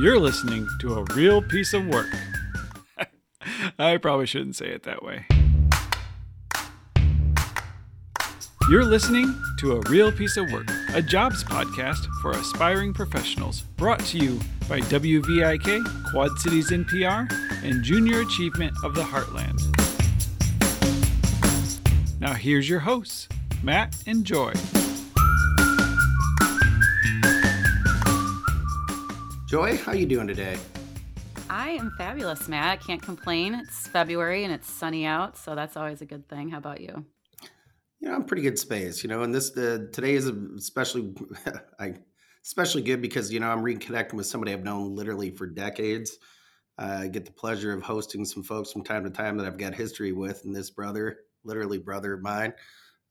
You're listening to a real piece of work. I probably shouldn't say it that way. You're listening to A Real Piece of Work, a jobs podcast for aspiring professionals, brought to you by WVIK, Quad Cities NPR, and Junior Achievement of the Heartland. Now here's your hosts, Matt and Joy. Joy, how are you doing today? I am fabulous, Matt. I can't complain. It's February and it's sunny out, so that's always a good thing. How about you? Yeah, I'm pretty good space, you know, and this the today is especially I especially good because you know I'm reconnecting with somebody I've known literally for decades. Uh, I get the pleasure of hosting some folks from time to time that I've got history with, and this brother, literally brother of mine,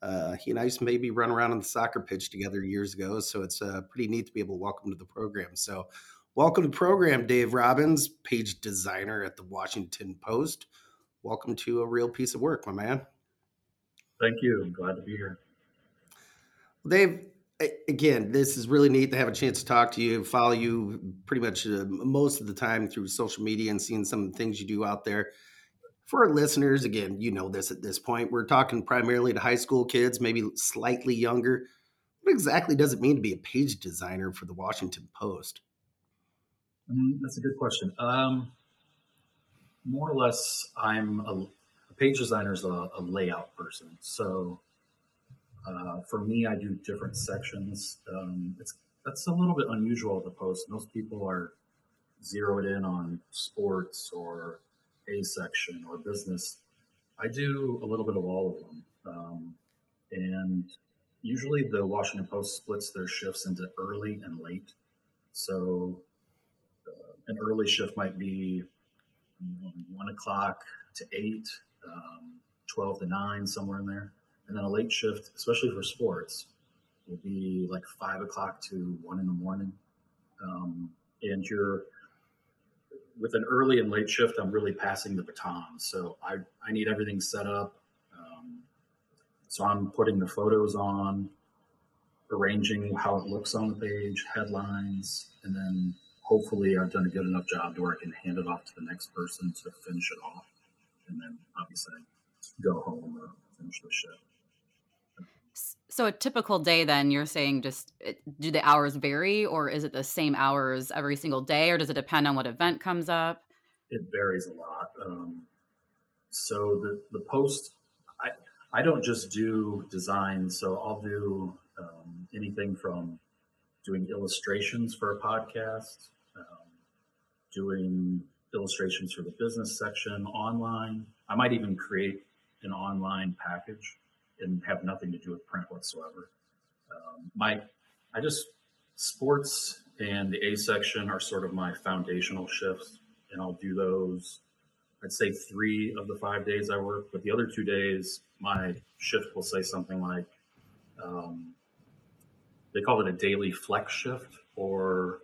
uh, he and I used to maybe run around on the soccer pitch together years ago. So it's uh, pretty neat to be able to welcome to the program. So Welcome to the program, Dave Robbins, page designer at the Washington Post. Welcome to a real piece of work, my man. Thank you. I'm glad to be here. Well, Dave, again, this is really neat to have a chance to talk to you, follow you pretty much uh, most of the time through social media and seeing some of the things you do out there. For our listeners, again, you know this at this point, we're talking primarily to high school kids, maybe slightly younger. What exactly does it mean to be a page designer for the Washington Post? Mm, that's a good question. Um, more or less, I'm a, a page designer is a, a, layout person. So uh, for me, I do different sections. Um, it's that's a little bit unusual at the post. Most people are zeroed in on sports or a section or business. I do a little bit of all of them, um, and usually the Washington Post splits their shifts into early and late. So an early shift might be one o'clock to eight, um, 12 to nine, somewhere in there. And then a late shift, especially for sports, will be like five o'clock to one in the morning. Um, and you're with an early and late shift, I'm really passing the baton. So I, I need everything set up. Um, so I'm putting the photos on, arranging how it looks on the page, headlines, and then hopefully I've done a good enough job to where I can hand it off to the next person to finish it off, and then obviously go home or finish the shift. So a typical day, then you're saying just do the hours vary, or is it the same hours every single day, or does it depend on what event comes up? It varies a lot. Um, so the the post, I I don't just do design. So I'll do um, anything from doing illustrations for a podcast doing illustrations for the business section online. I might even create an online package and have nothing to do with print whatsoever. Um, my, I just sports and the A section are sort of my foundational shifts, and I'll do those. I'd say three of the five days I work, but the other two days, my shift will say something like, um, they call it a daily flex shift, or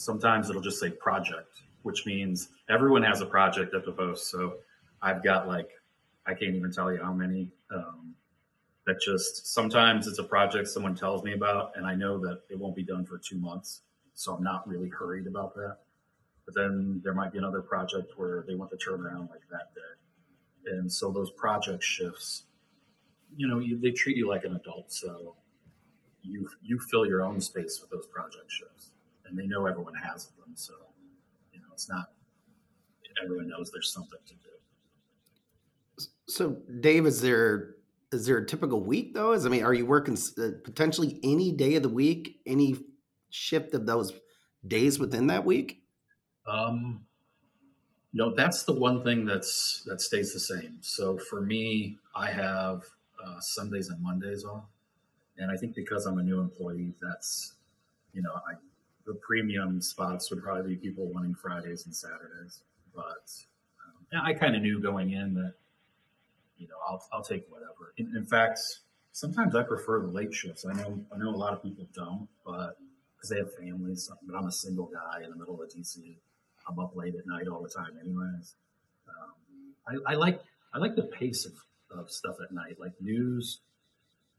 sometimes it'll just say project, which means everyone has a project at the post. So I've got like, I can't even tell you how many. Um, that just sometimes it's a project someone tells me about, and I know that it won't be done for two months. So I'm not really hurried about that. But then there might be another project where they want to turn around like that day. And so those project shifts, you know, you, they treat you like an adult. So you you fill your own space with those project shifts and they know everyone has them. So, you know, it's not everyone knows there's something to do. So, Dave, is there is there a typical week though? Is I mean, are you working uh, potentially any day of the week, any shift of those days within that week? Um, no, that's the one thing that's that stays the same. So for me, I have uh, Sundays and Mondays off, and I think because I'm a new employee, that's you know I the premium spots would probably be people wanting Fridays and Saturdays. But um, I kind of knew going in that, you know, I'll, I'll take whatever. In, in, fact, sometimes I prefer the late shifts. I know I know a lot of people don't, but because they have families. But I'm a single guy in the middle of DC. I'm up late at night all the time, anyways. Um, I, I like I like the pace of, of stuff at night, like news.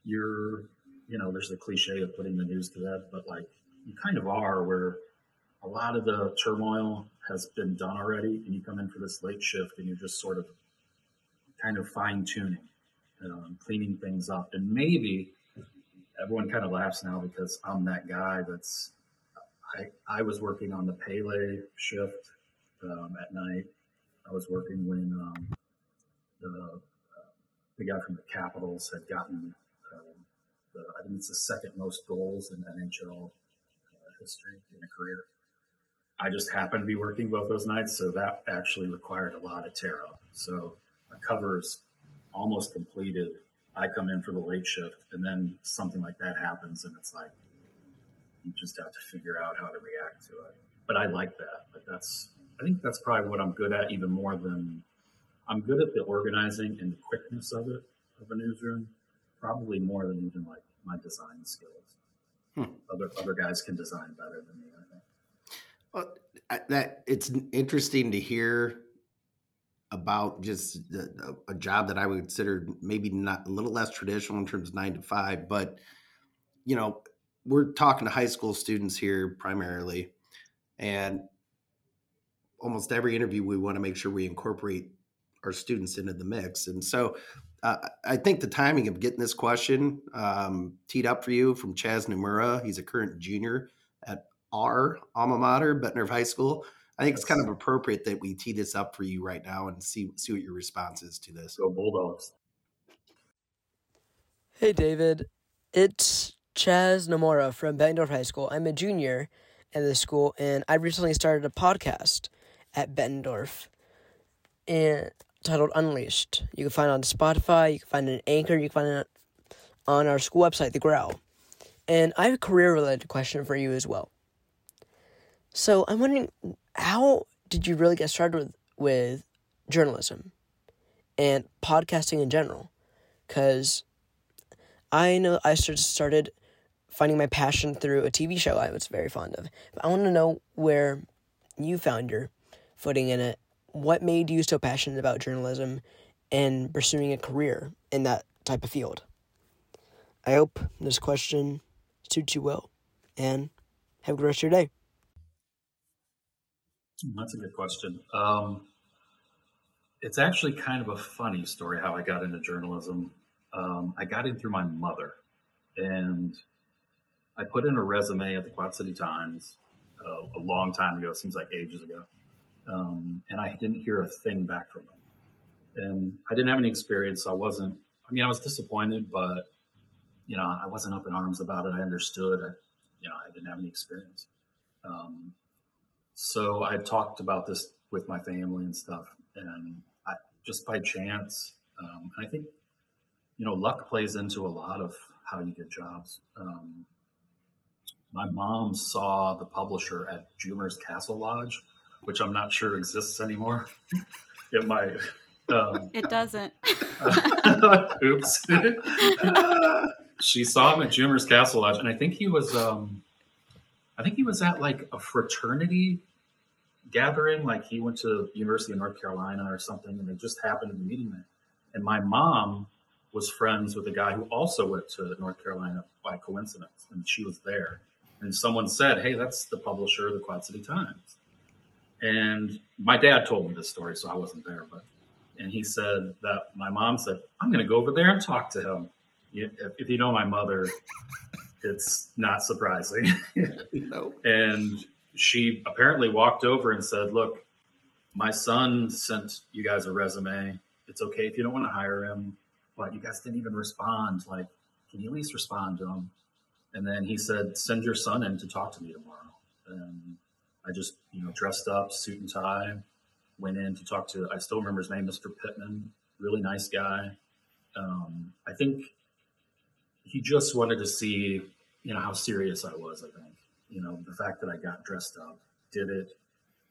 You're, you know, there's the cliche of putting the news to bed, but like you kind of are where a lot of the turmoil has been done already, and you come in for this late shift, and you're just sort of kind of fine tuning, um, cleaning things up, and maybe everyone kind of laughs now because I'm that guy that's. I, I was working on the Pele shift um, at night. I was working when um, the uh, the guy from the Capitals had gotten um, the, I think it's the second most goals in NHL history in a career. I just happened to be working both those nights, so that actually required a lot of tear up. So the cover is almost completed. I come in for the late shift, and then something like that happens, and it's like you just have to figure out how to react to it. But I like that. But that's I think that's probably what I'm good at, even more than I'm good at the organizing and the quickness of it of a newsroom, probably more than even like my design skills. Hmm. Other other guys can design better than me. I think. Well, that it's interesting to hear about just the, a job that I would consider maybe not a little less traditional in terms of nine to five, but you know, we're talking to high school students here primarily, and almost every interview we want to make sure we incorporate our students into the mix. And so uh, I think the timing of getting this question um, teed up for you from Chaz Nomura, he's a current junior at our alma mater, Bettendorf High School. I think it's kind of appropriate that we tee this up for you right now and see see what your response is to this. Go Bulldogs! Hey David, it's Chaz Nomura from Bettendorf High School. I'm a junior at the school, and I recently started a podcast at Bettendorf, and titled Unleashed. You can find it on Spotify, you can find it on Anchor, you can find it on our school website, The Growl. And I have a career related question for you as well. So I'm wondering, how did you really get started with, with journalism and podcasting in general? Because I know I started finding my passion through a TV show I was very fond of. But I want to know where you found your footing in it what made you so passionate about journalism and pursuing a career in that type of field? I hope this question suits you well and have a good rest of your day. That's a good question. Um, it's actually kind of a funny story how I got into journalism. Um, I got in through my mother, and I put in a resume at the Quad City Times uh, a long time ago. Seems like ages ago um, and I didn't hear a thing back from them. And I didn't have any experience. So I wasn't. I mean, I was disappointed, but you know, I wasn't up in arms about it. I understood. I, you know, I didn't have any experience. Um, so I talked about this with my family and stuff, and I, just by chance, um, I think you know, luck plays into a lot of how you get jobs. Um, my mom saw the publisher at Jumer's Castle Lodge which I'm not sure exists anymore. it might. Um, it doesn't. oops. she saw him at Jumer's Castle Lodge, and I think he was. Um, I think he was at like a fraternity gathering. Like he went to the University of North Carolina or something, and they just happened to be meeting there. And my mom was friends with a guy who also went to North Carolina by coincidence, and she was there. And someone said, "Hey, that's the publisher of the Quad City Times." And my dad told me this story, so I wasn't there, but and he said that my mom said, "I'm going to go over there and talk to him." If, if you know my mother, it's not surprising. no. And she apparently walked over and said, "Look, my son sent you guys a resume. It's okay if you don't want to hire him, but you guys didn't even respond. Like, can you at least respond to him?" And then he said, "Send your son in to talk to me tomorrow." And I just, you know, dressed up, suit and tie, went in to talk to, I still remember his name, Mr. Pittman, really nice guy. Um, I think he just wanted to see, you know, how serious I was, I think. You know, the fact that I got dressed up, did it,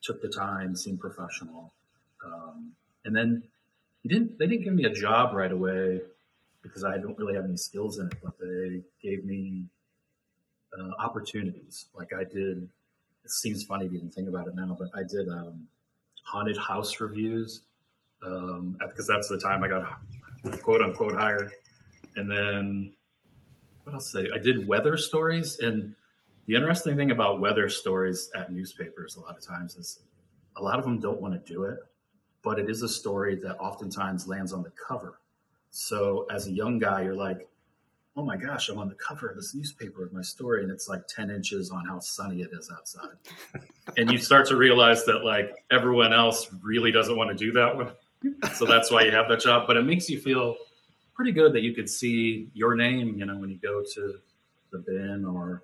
took the time, seemed professional. Um, and then he didn't, they didn't give me a job right away because I don't really have any skills in it, but they gave me uh, opportunities. Like I did it seems funny to even think about it now, but I did um, haunted house reviews um, because that's the time I got quote unquote hired. And then what else? Say I did weather stories, and the interesting thing about weather stories at newspapers a lot of times is a lot of them don't want to do it, but it is a story that oftentimes lands on the cover. So as a young guy, you're like, oh my gosh, I'm on the cover of this newspaper with my story, and it's like 10 inches on how sunny it is outside. and you start to realize that like everyone else really doesn't want to do that one. so that's why you have that job. But it makes you feel pretty good that you could see your name, you know, when you go to the bin or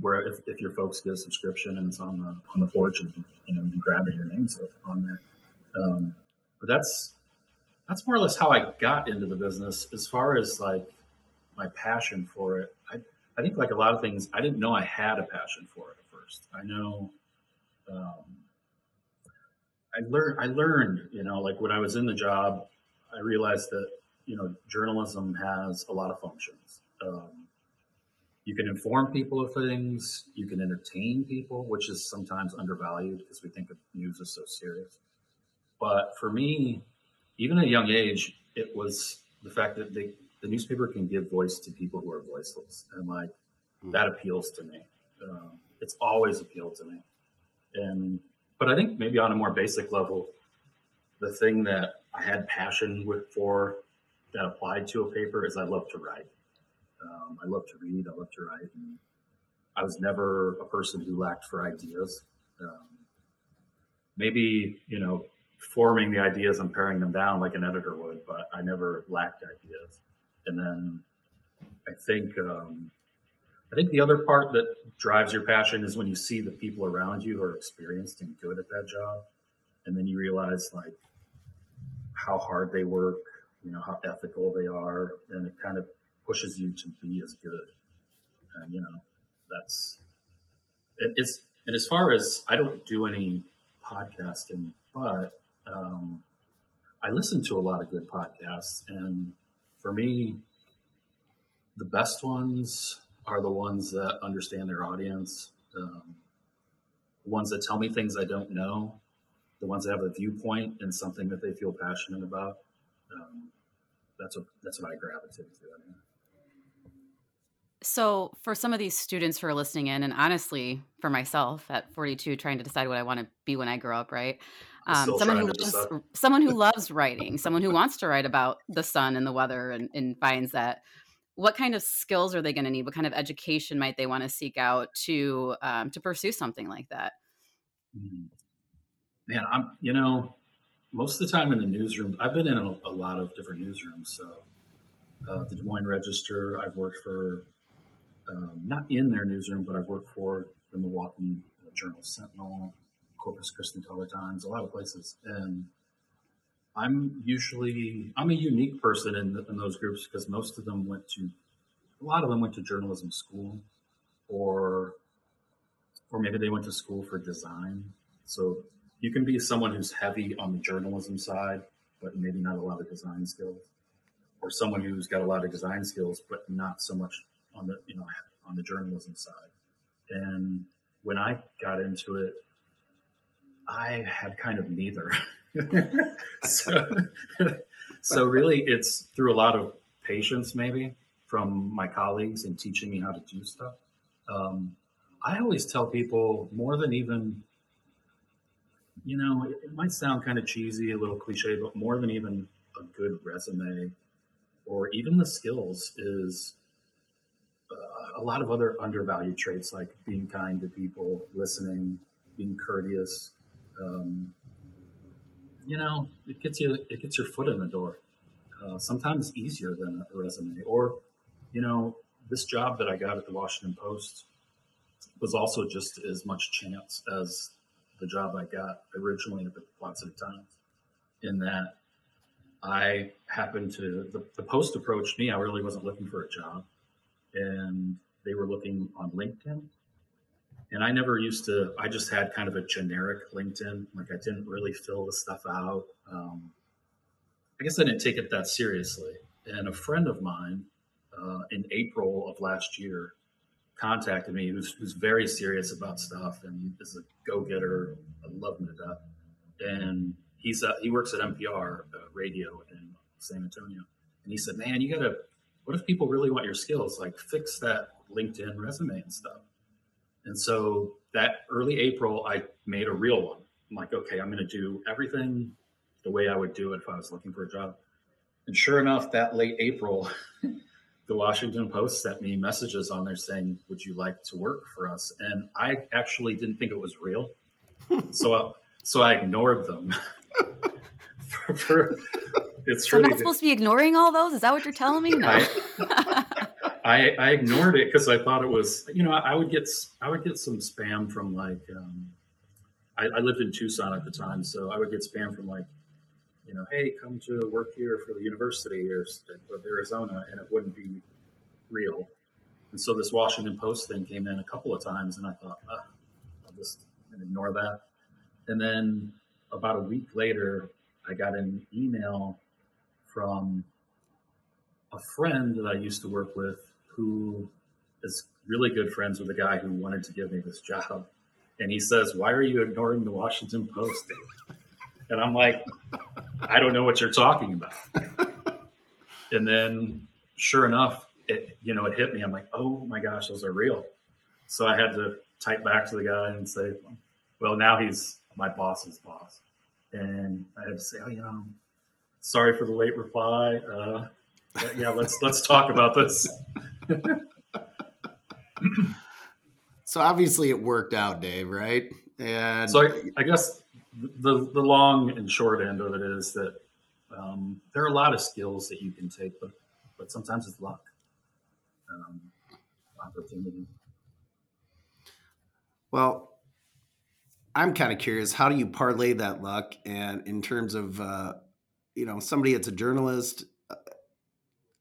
where if, if your folks get a subscription and it's on the on the porch and you know you grab it, your name's on there. Um, but that's that's more or less how I got into the business. As far as like my passion for it, I I think like a lot of things, I didn't know I had a passion for it at first. I know. Um, I learned. I learned. You know, like when I was in the job, I realized that you know journalism has a lot of functions. Um, you can inform people of things. You can entertain people, which is sometimes undervalued because we think of news as so serious. But for me, even at a young age, it was the fact that they, the newspaper can give voice to people who are voiceless, and like mm. that appeals to me. Um, it's always appealed to me, and but I think maybe on a more basic level, the thing that I had passion with for that applied to a paper is I love to write. Um, I love to read. I love to write. And I was never a person who lacked for ideas. Um, maybe you know forming the ideas and paring them down like an editor would, but I never lacked ideas. And then I think um, I think the other part that drives your passion is when you see the people around you who are experienced and good at that job, and then you realize like how hard they work, you know how ethical they are, and it kind of pushes you to be as good. And you know that's it, it's and as far as I don't do any podcasting, but um, I listen to a lot of good podcasts, and for me, the best ones are the ones that understand their audience, um, the ones that tell me things I don't know, the ones that have a viewpoint and something that they feel passionate about. Um, that's what that's what I gravitate to. I mean. So, for some of these students who are listening in, and honestly, for myself at 42, trying to decide what I want to be when I grow up, right? Um, someone who loves, someone who loves writing, someone who wants to write about the sun and the weather, and, and finds that. What kind of skills are they going to need? What kind of education might they want to seek out to um, to pursue something like that? Mm-hmm. Man, I'm you know most of the time in the newsroom, I've been in a, a lot of different newsrooms. So uh, the Des Moines Register, I've worked for um, not in their newsroom, but I've worked for the Milwaukee Journal Sentinel, Corpus Christi Caller-Times, a lot of places. And I'm usually I'm a unique person in, in those groups because most of them went to a lot of them went to journalism school, or or maybe they went to school for design. So you can be someone who's heavy on the journalism side, but maybe not a lot of design skills, or someone who's got a lot of design skills but not so much on the you know on the journalism side. And when I got into it, I had kind of neither. so, so really, it's through a lot of patience, maybe from my colleagues in teaching me how to do stuff. Um, I always tell people more than even, you know, it, it might sound kind of cheesy, a little cliche, but more than even a good resume or even the skills is uh, a lot of other undervalued traits like being kind to people, listening, being courteous. Um, you know, it gets you it gets your foot in the door. Uh, sometimes easier than a resume. Or, you know, this job that I got at the Washington Post was also just as much chance as the job I got originally at the City Times. In that, I happened to the, the Post approached me. I really wasn't looking for a job and they were looking on LinkedIn. And I never used to, I just had kind of a generic LinkedIn. Like I didn't really fill the stuff out. Um, I guess I didn't take it that seriously. And a friend of mine uh, in April of last year contacted me, who's, who's very serious about stuff and is a go getter. I love him to death. And he's uh, he works at NPR uh, radio in San Antonio. And he said, man, you got to what if people really want your skills? Like fix that LinkedIn resume and stuff. And so that early April, I made a real one. I'm like, okay, I'm going to do everything the way I would do it if I was looking for a job. And sure enough, that late April, the Washington Post sent me messages on there saying, "Would you like to work for us?" And I actually didn't think it was real, so I, so I ignored them. for, for, it's so really, I'm not supposed to be ignoring all those. Is that what you're telling me? No. I, I, I ignored it because I thought it was, you know, I would get I would get some spam from like, um, I, I lived in Tucson at the time, so I would get spam from like you know, hey, come to work here for the University or of Arizona, and it wouldn't be real. And so this Washington Post thing came in a couple of times, and I thought, I'll just ignore that. And then about a week later, I got an email from a friend that I used to work with who is really good friends with a guy who wanted to give me this job. And he says, Why are you ignoring the Washington Post? And I'm like, I don't know what you're talking about. and then sure enough, it, you know, it hit me. I'm like, oh my gosh, those are real. So I had to type back to the guy and say, well, now he's my boss's boss. And I had to say, oh, you know, sorry for the late reply. Uh, yeah, let's let's talk about this. so obviously it worked out, Dave, right? And so I, I guess the the long and short end of it is that um, there are a lot of skills that you can take, but but sometimes it's luck, um, opportunity. Well, I'm kind of curious. How do you parlay that luck? And in terms of uh, you know somebody that's a journalist, uh,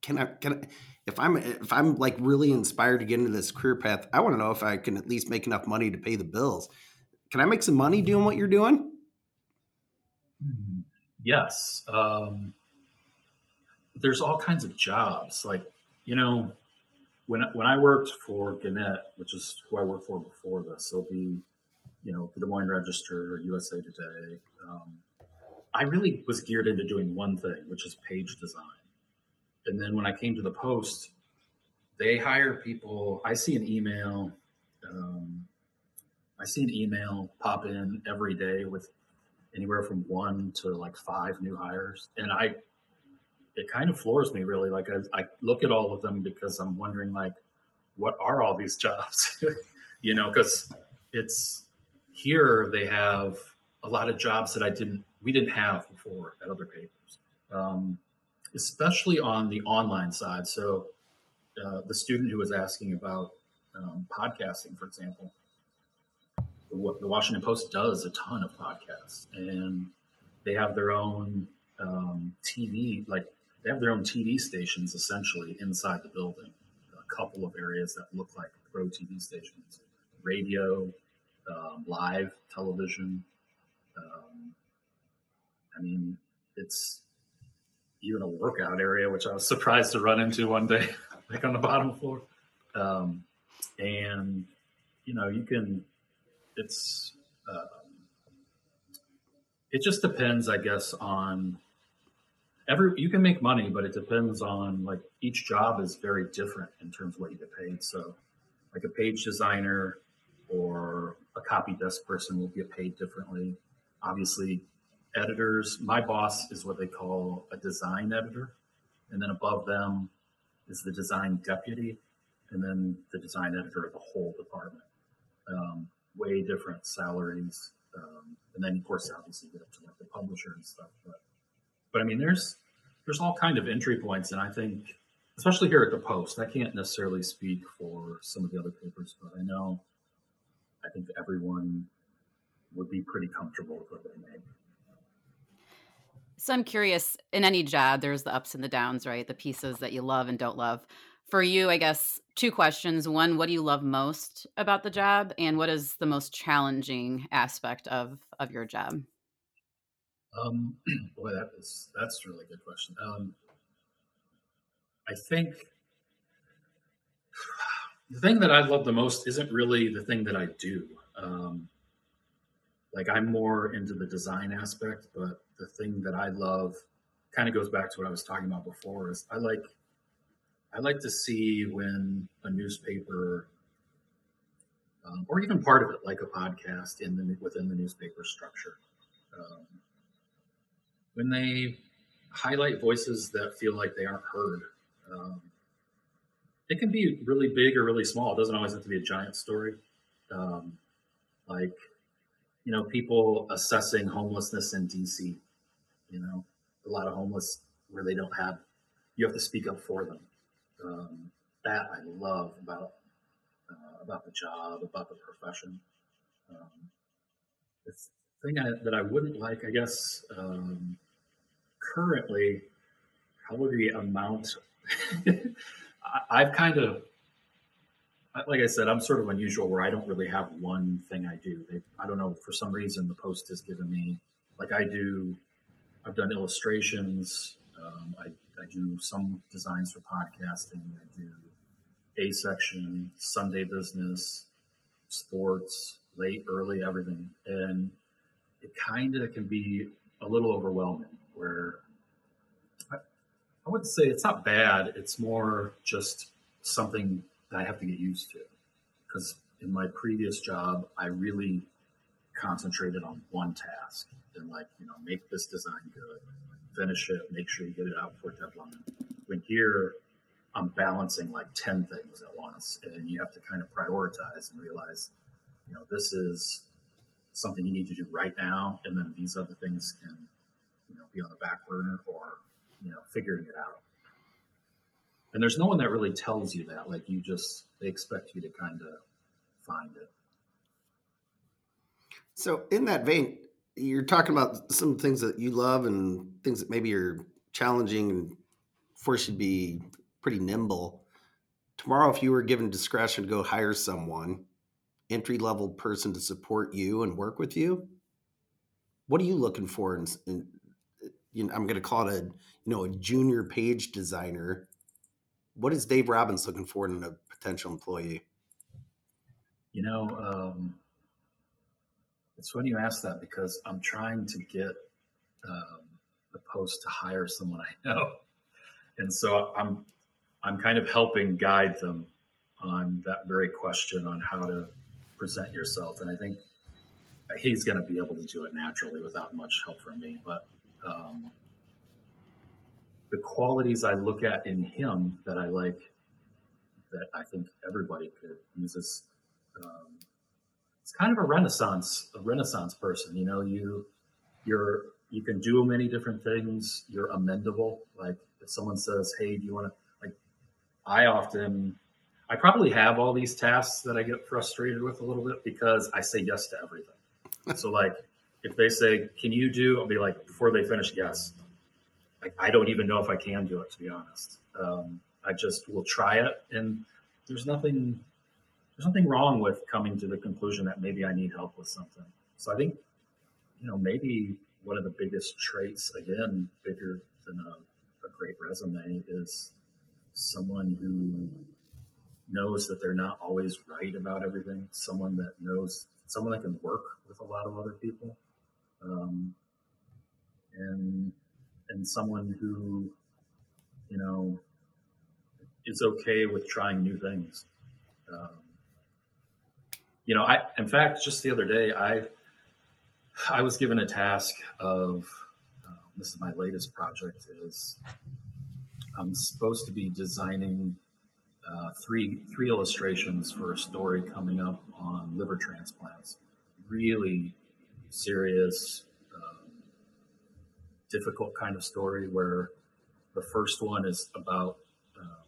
can I can I, if I'm if I'm like really inspired to get into this career path, I want to know if I can at least make enough money to pay the bills. Can I make some money doing what you're doing? Yes. Um, there's all kinds of jobs. Like, you know, when, when I worked for Gannett, which is who I worked for before this, so be, you know, the Des Moines Register or USA Today, um, I really was geared into doing one thing, which is page design. And then when I came to the Post, they hire people. I see an email. Um, I see an email pop in every day with anywhere from one to like five new hires. And I, it kind of floors me really. Like I, I look at all of them because I'm wondering like, what are all these jobs? you know, because it's here they have a lot of jobs that I didn't, we didn't have before at other papers, um, especially on the online side. So uh, the student who was asking about um, podcasting, for example, the Washington Post does a ton of podcasts, and they have their own um, TV, like they have their own TV stations essentially inside the building. A couple of areas that look like pro TV stations, radio, um, live television. Um, I mean, it's even a workout area, which I was surprised to run into one day, like on the bottom floor. Um, and you know, you can it's um, it just depends, I guess, on every. You can make money, but it depends on like each job is very different in terms of what you get paid. So, like a page designer or a copy desk person will get paid differently. Obviously, editors. My boss is what they call a design editor, and then above them is the design deputy, and then the design editor of the whole department. Um, way different salaries. Um, and then of course obviously you get up to like the publisher and stuff. But but I mean there's there's all kind of entry points and I think especially here at the Post, I can't necessarily speak for some of the other papers, but I know I think everyone would be pretty comfortable with what they make. So I'm curious, in any job, there's the ups and the downs, right? The pieces that you love and don't love for you, I guess two questions. One, what do you love most about the job, and what is the most challenging aspect of of your job? Um, boy, that is that's a really good question. Um, I think the thing that I love the most isn't really the thing that I do. Um, like I'm more into the design aspect, but the thing that I love kind of goes back to what I was talking about before. Is I like I like to see when a newspaper um, or even part of it, like a podcast in the within the newspaper structure. Um, when they highlight voices that feel like they aren't heard, um, it can be really big or really small. It doesn't always have to be a giant story. Um, like, you know, people assessing homelessness in DC. You know, a lot of homeless where they don't have, you have to speak up for them. Um, that I love about uh, about the job, about the profession. Um, the thing I, that I wouldn't like, I guess, um, currently, probably amount. I've kind of, like I said, I'm sort of unusual where I don't really have one thing I do. They, I don't know, for some reason, the Post has given me, like I do, I've done illustrations. Um, I, I do some designs for podcasting. I do a section, Sunday business, sports, late, early, everything. And it kind of can be a little overwhelming where I, I wouldn't say it's not bad. It's more just something that I have to get used to. Because in my previous job, I really concentrated on one task and like, you know, make this design good, finish it, make sure you get it out for deadline. When here, I'm balancing like 10 things at once. And you have to kind of prioritize and realize, you know, this is something you need to do right now. And then these other things can, you know, be on the back burner or, you know, figuring it out. And there's no one that really tells you that. Like you just, they expect you to kind of find it. So, in that vein, you're talking about some things that you love and things that maybe are challenging and force you to be pretty nimble. Tomorrow, if you were given discretion to go hire someone, entry level person to support you and work with you, what are you looking for? In you know, I'm going to call it a you know a junior page designer. What is Dave Robbins looking for in a potential employee? You know, um, it's funny you ask that because I'm trying to get um, the post to hire someone I know, and so I'm I'm kind of helping guide them on that very question on how to present yourself. And I think he's going to be able to do it naturally without much help from me. But um, the qualities I look at in him that I like, that I think everybody could use this. Um, it's kind of a renaissance, a renaissance person. You know, you you're you can do many different things. You're amendable. Like if someone says, "Hey, do you want to?" Like I often, I probably have all these tasks that I get frustrated with a little bit because I say yes to everything. so like, if they say, "Can you do?" I'll be like, before they finish, yes. Like I don't even know if I can do it to be honest. Um, I just will try it, and there's nothing, there's nothing wrong with coming to the conclusion that maybe I need help with something. So I think, you know, maybe one of the biggest traits, again, bigger than a, a great resume, is someone who knows that they're not always right about everything, someone that knows, someone that can work with a lot of other people, um, and and someone who, you know, is okay with trying new things. Um, you know, I in fact just the other day I I was given a task of uh, this is my latest project is I'm supposed to be designing uh, three three illustrations for a story coming up on liver transplants. Really serious, uh, difficult kind of story where the first one is about um,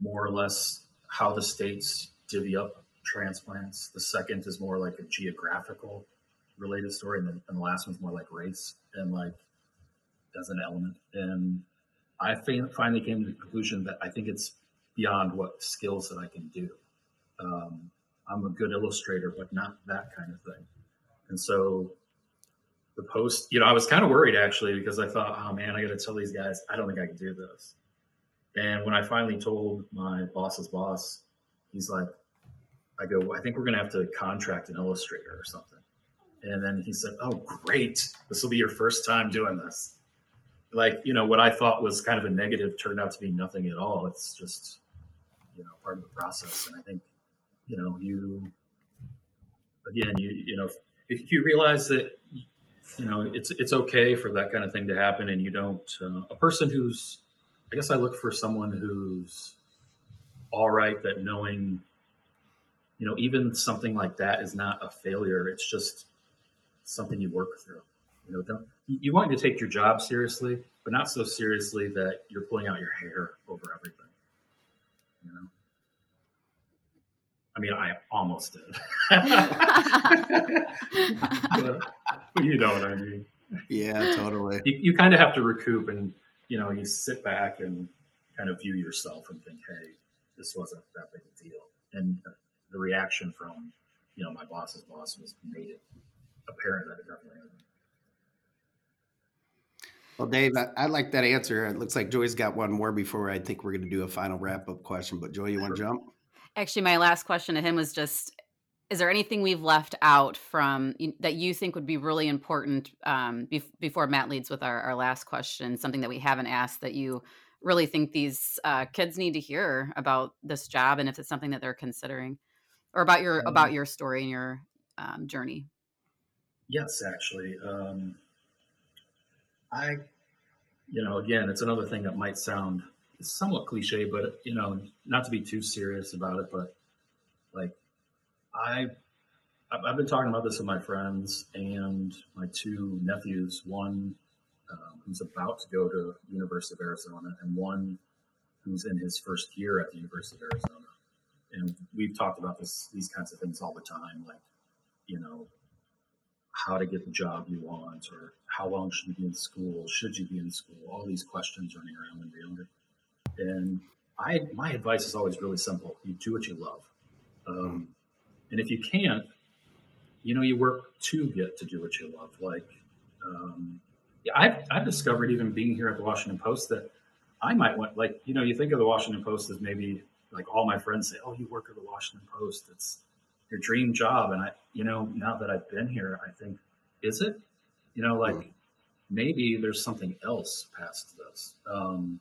more or less how the states divvy up transplants. The second is more like a geographical related story, and, and the last one's more like race and like as an element. And I finally came to the conclusion that I think it's beyond what skills that I can do. Um, I'm a good illustrator, but not that kind of thing. And so the post, you know, I was kind of worried actually because I thought, oh man, I got to tell these guys, I don't think I can do this. And when I finally told my boss's boss, he's like, I go, I think we're going to have to contract an illustrator or something. And then he said, Oh, great. This will be your first time doing this like you know what I thought was kind of a negative turned out to be nothing at all. It's just you know part of the process, and I think you know, you again, you you know, if you realize that you know it's it's okay for that kind of thing to happen, and you don't uh, a person who's I guess I look for someone who's all right that knowing you know even something like that is not a failure it's just something you work through you know don't you want to take your job seriously but not so seriously that you're pulling out your hair over everything you know I mean, I almost did. but, you know what I mean. Yeah, totally. You, you kind of have to recoup and, you know, you sit back and kind of view yourself and think, hey, this wasn't that big a deal. And uh, the reaction from, you know, my boss's boss was made it apparent that it definitely isn't. Well, Dave, I, I, like that answer. It looks like Joy's got one more before I think we're going to do a final wrap up question. But Joy, you want to jump? Actually, my last question to him was just is there anything we've left out from that you think would be really important um, be- before Matt leads with our, our last question? Something that we haven't asked that you really think these uh, kids need to hear about this job, and if it's something that they're considering, or about your um, about your story and your um, journey. Yes, actually, um, I, you know, again, it's another thing that might sound somewhat cliche, but you know, not to be too serious about it, but like I I've been talking about this with my friends and my two nephews. One um, who's about to go to University of Arizona, and one who's in his first year at the University of Arizona. And we've talked about this these kinds of things all the time, like you know how to get the job you want, or how long should you be in school? Should you be in school? All these questions running around when you're younger. And I, my advice is always really simple: you do what you love, um, and if you can't, you know, you work to get to do what you love. Like, um, yeah, I've, I've discovered even being here at the Washington Post that I might want, like, you know, you think of the Washington Post as maybe like all my friends say, "Oh, you work at the Washington Post. It's your dream job." And I, you know, now that I've been here, I think, is it? You know, like mm. maybe there's something else past this. Um,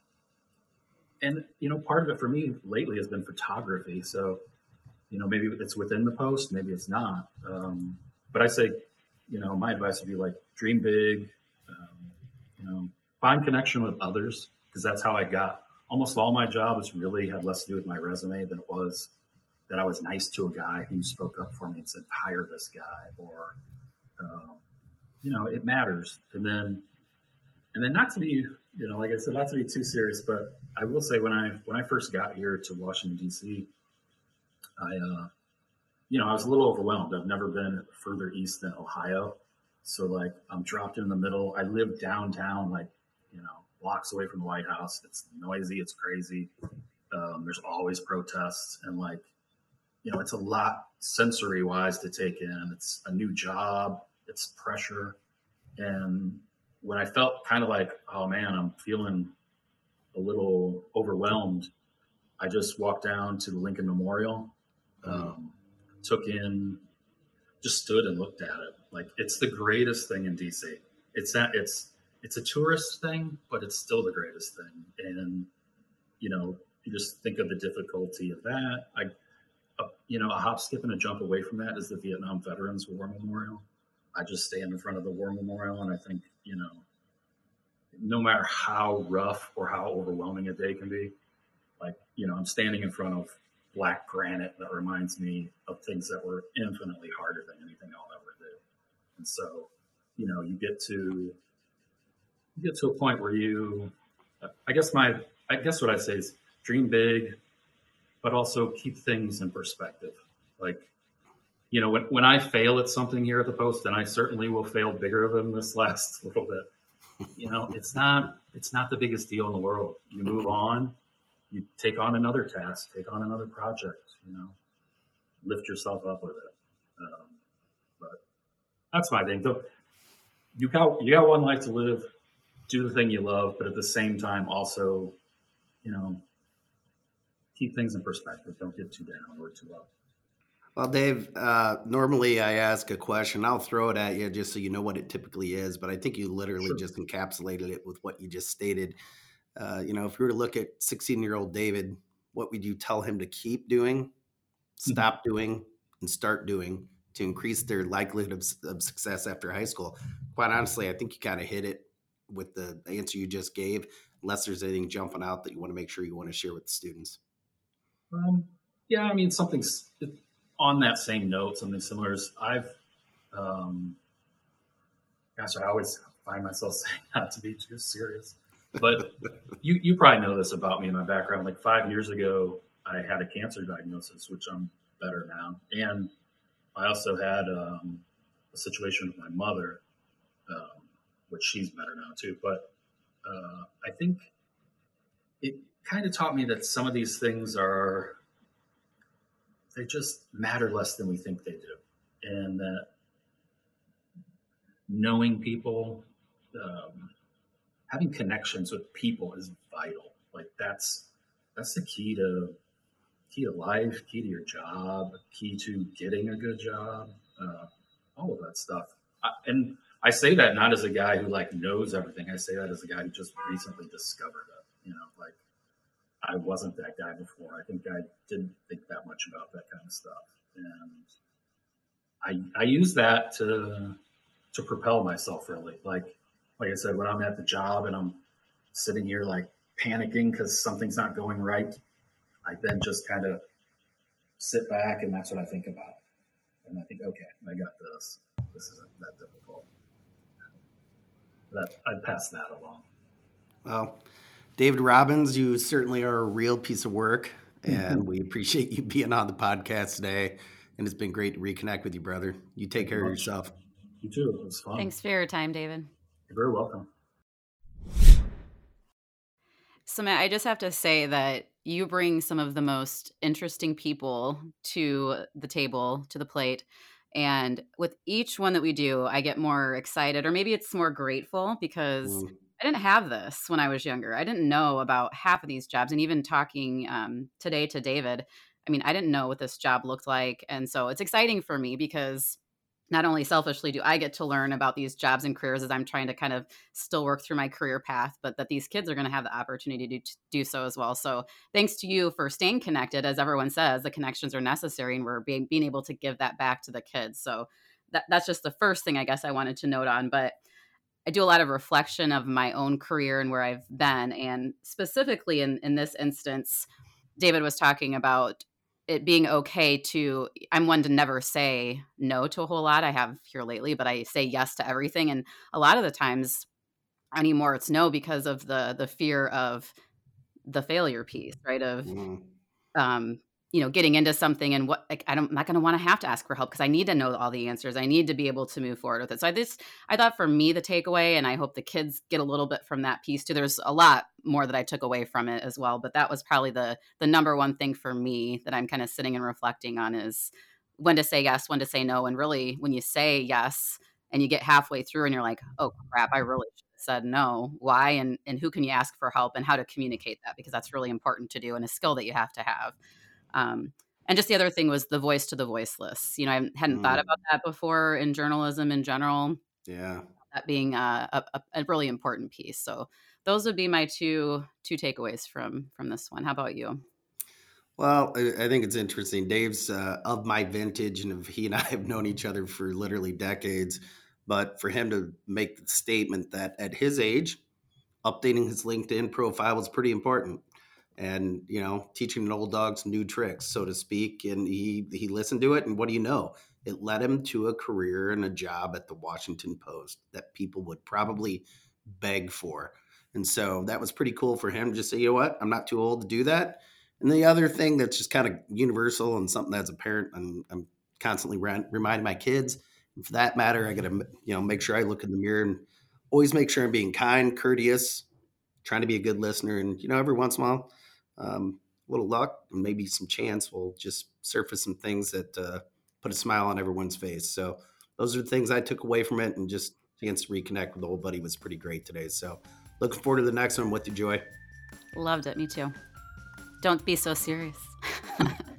and you know, part of it for me lately has been photography. So, you know, maybe it's within the post, maybe it's not. Um, but I say, you know, my advice would be like dream big. Um, you know, find connection with others because that's how I got almost all my jobs. Really had less to do with my resume than it was that I was nice to a guy who spoke up for me and said, "Hire this guy," or um, you know, it matters. And then, and then not to be you know, like I said, not to be too serious, but I will say when I when I first got here to Washington D.C., I uh, you know I was a little overwhelmed. I've never been further east than Ohio, so like I'm dropped in the middle. I live downtown, like you know, blocks away from the White House. It's noisy. It's crazy. Um, there's always protests and like you know, it's a lot sensory wise to take in. It's a new job. It's pressure, and when I felt kind of like, oh man, I'm feeling a little overwhelmed, I just walked down to the Lincoln Memorial, um, took in, just stood and looked at it. Like it's the greatest thing in DC. It's that it's it's a tourist thing, but it's still the greatest thing. And you know, you just think of the difficulty of that. I, uh, you know, a hop, skip, and a jump away from that is the Vietnam Veterans War Memorial. I just stand in front of the war memorial and I think, you know, no matter how rough or how overwhelming a day can be, like, you know, I'm standing in front of black granite that reminds me of things that were infinitely harder than anything I'll ever do. And so, you know, you get to you get to a point where you I guess my I guess what I say is dream big, but also keep things in perspective. Like you know, when, when I fail at something here at the post, and I certainly will fail bigger than this last little bit, you know, it's not it's not the biggest deal in the world. You move on, you take on another task, take on another project, you know, lift yourself up with it. Um, but that's my thing. So you got you got one life to live. Do the thing you love, but at the same time, also, you know, keep things in perspective. Don't get too down or too up. Well, Dave, uh, normally I ask a question. I'll throw it at you just so you know what it typically is, but I think you literally sure. just encapsulated it with what you just stated. Uh, you know, if you were to look at 16 year old David, what would you tell him to keep doing stop doing and start doing to increase their likelihood of, of success after high school. Quite honestly, I think you kind of hit it with the answer you just gave, unless there's anything jumping out that you want to make sure you want to share with the students. Um, yeah, I mean, something's on that same note, something similar is I've, um, gosh, I always find myself saying not to be too serious, but you, you probably know this about me and my background. Like five years ago, I had a cancer diagnosis, which I'm better now. And I also had um, a situation with my mother, which she's better now too. But uh, I think it kind of taught me that some of these things are, they just matter less than we think they do. And that knowing people, um, having connections with people is vital. Like that's, that's the key to key to life, key to your job, key to getting a good job, uh, all of that stuff. I, and I say that not as a guy who like knows everything. I say that as a guy who just recently discovered it. You know, like I wasn't that guy before. I think I didn't think that much about that kind of stuff, and I I use that to to propel myself really. Like like I said, when I'm at the job and I'm sitting here like panicking because something's not going right, I then just kind of sit back and that's what I think about. And I think, okay, I got this. This isn't that difficult. That I'd pass that along. Well, David Robbins, you certainly are a real piece of work, and mm-hmm. we appreciate you being on the podcast today. And it's been great to reconnect with you, brother. You take Thank care you of yourself. You too. It was fun. Thanks for your time, David. You're very welcome. So, Matt, I just have to say that you bring some of the most interesting people to the table, to the plate. And with each one that we do, I get more excited, or maybe it's more grateful because mm. I didn't have this when I was younger. I didn't know about half of these jobs. And even talking um, today to David, I mean, I didn't know what this job looked like. And so it's exciting for me because not only selfishly do I get to learn about these jobs and careers as I'm trying to kind of still work through my career path, but that these kids are going to have the opportunity to do so as well. So thanks to you for staying connected. As everyone says, the connections are necessary and we're being, being able to give that back to the kids. So that, that's just the first thing I guess I wanted to note on. But I do a lot of reflection of my own career and where I've been. And specifically in, in this instance, David was talking about it being okay to i'm one to never say no to a whole lot i have here lately but i say yes to everything and a lot of the times anymore it's no because of the the fear of the failure piece right of mm. um you know getting into something and what like, I don't, I'm not going to want to have to ask for help because I need to know all the answers. I need to be able to move forward with it. So I just I thought for me the takeaway, and I hope the kids get a little bit from that piece too. There's a lot more that I took away from it as well, but that was probably the the number one thing for me that I'm kind of sitting and reflecting on is when to say yes, when to say no, and really when you say yes and you get halfway through and you're like, oh crap, I really said no why and and who can you ask for help and how to communicate that because that's really important to do and a skill that you have to have um, and just the other thing was the voice to the voiceless. You know, I hadn't mm. thought about that before in journalism in general. Yeah, that being a, a, a, really important piece. So those would be my two two takeaways from from this one. How about you? Well, I think it's interesting. Dave's uh, of my vintage, and he and I have known each other for literally decades. But for him to make the statement that at his age, updating his LinkedIn profile was pretty important and you know teaching an old dog some new tricks so to speak and he he listened to it and what do you know? It led him to a career and a job at the washington post that people would probably beg for. And so that was pretty cool for him just say you know what? I'm not too old to do that. And the other thing that's just kind of universal and something that's a parent i'm, I'm constantly reminding my kids and for that matter i gotta you know make sure i look in the mirror and always make sure i'm being kind courteous trying to be a good listener and you know every once in a while um, a little luck and maybe some chance will just surface some things that uh, put a smile on everyone's face. So those are the things I took away from it, and just chance to reconnect with old buddy was pretty great today. So looking forward to the next one with you, Joy. Loved it. Me too. Don't be so serious.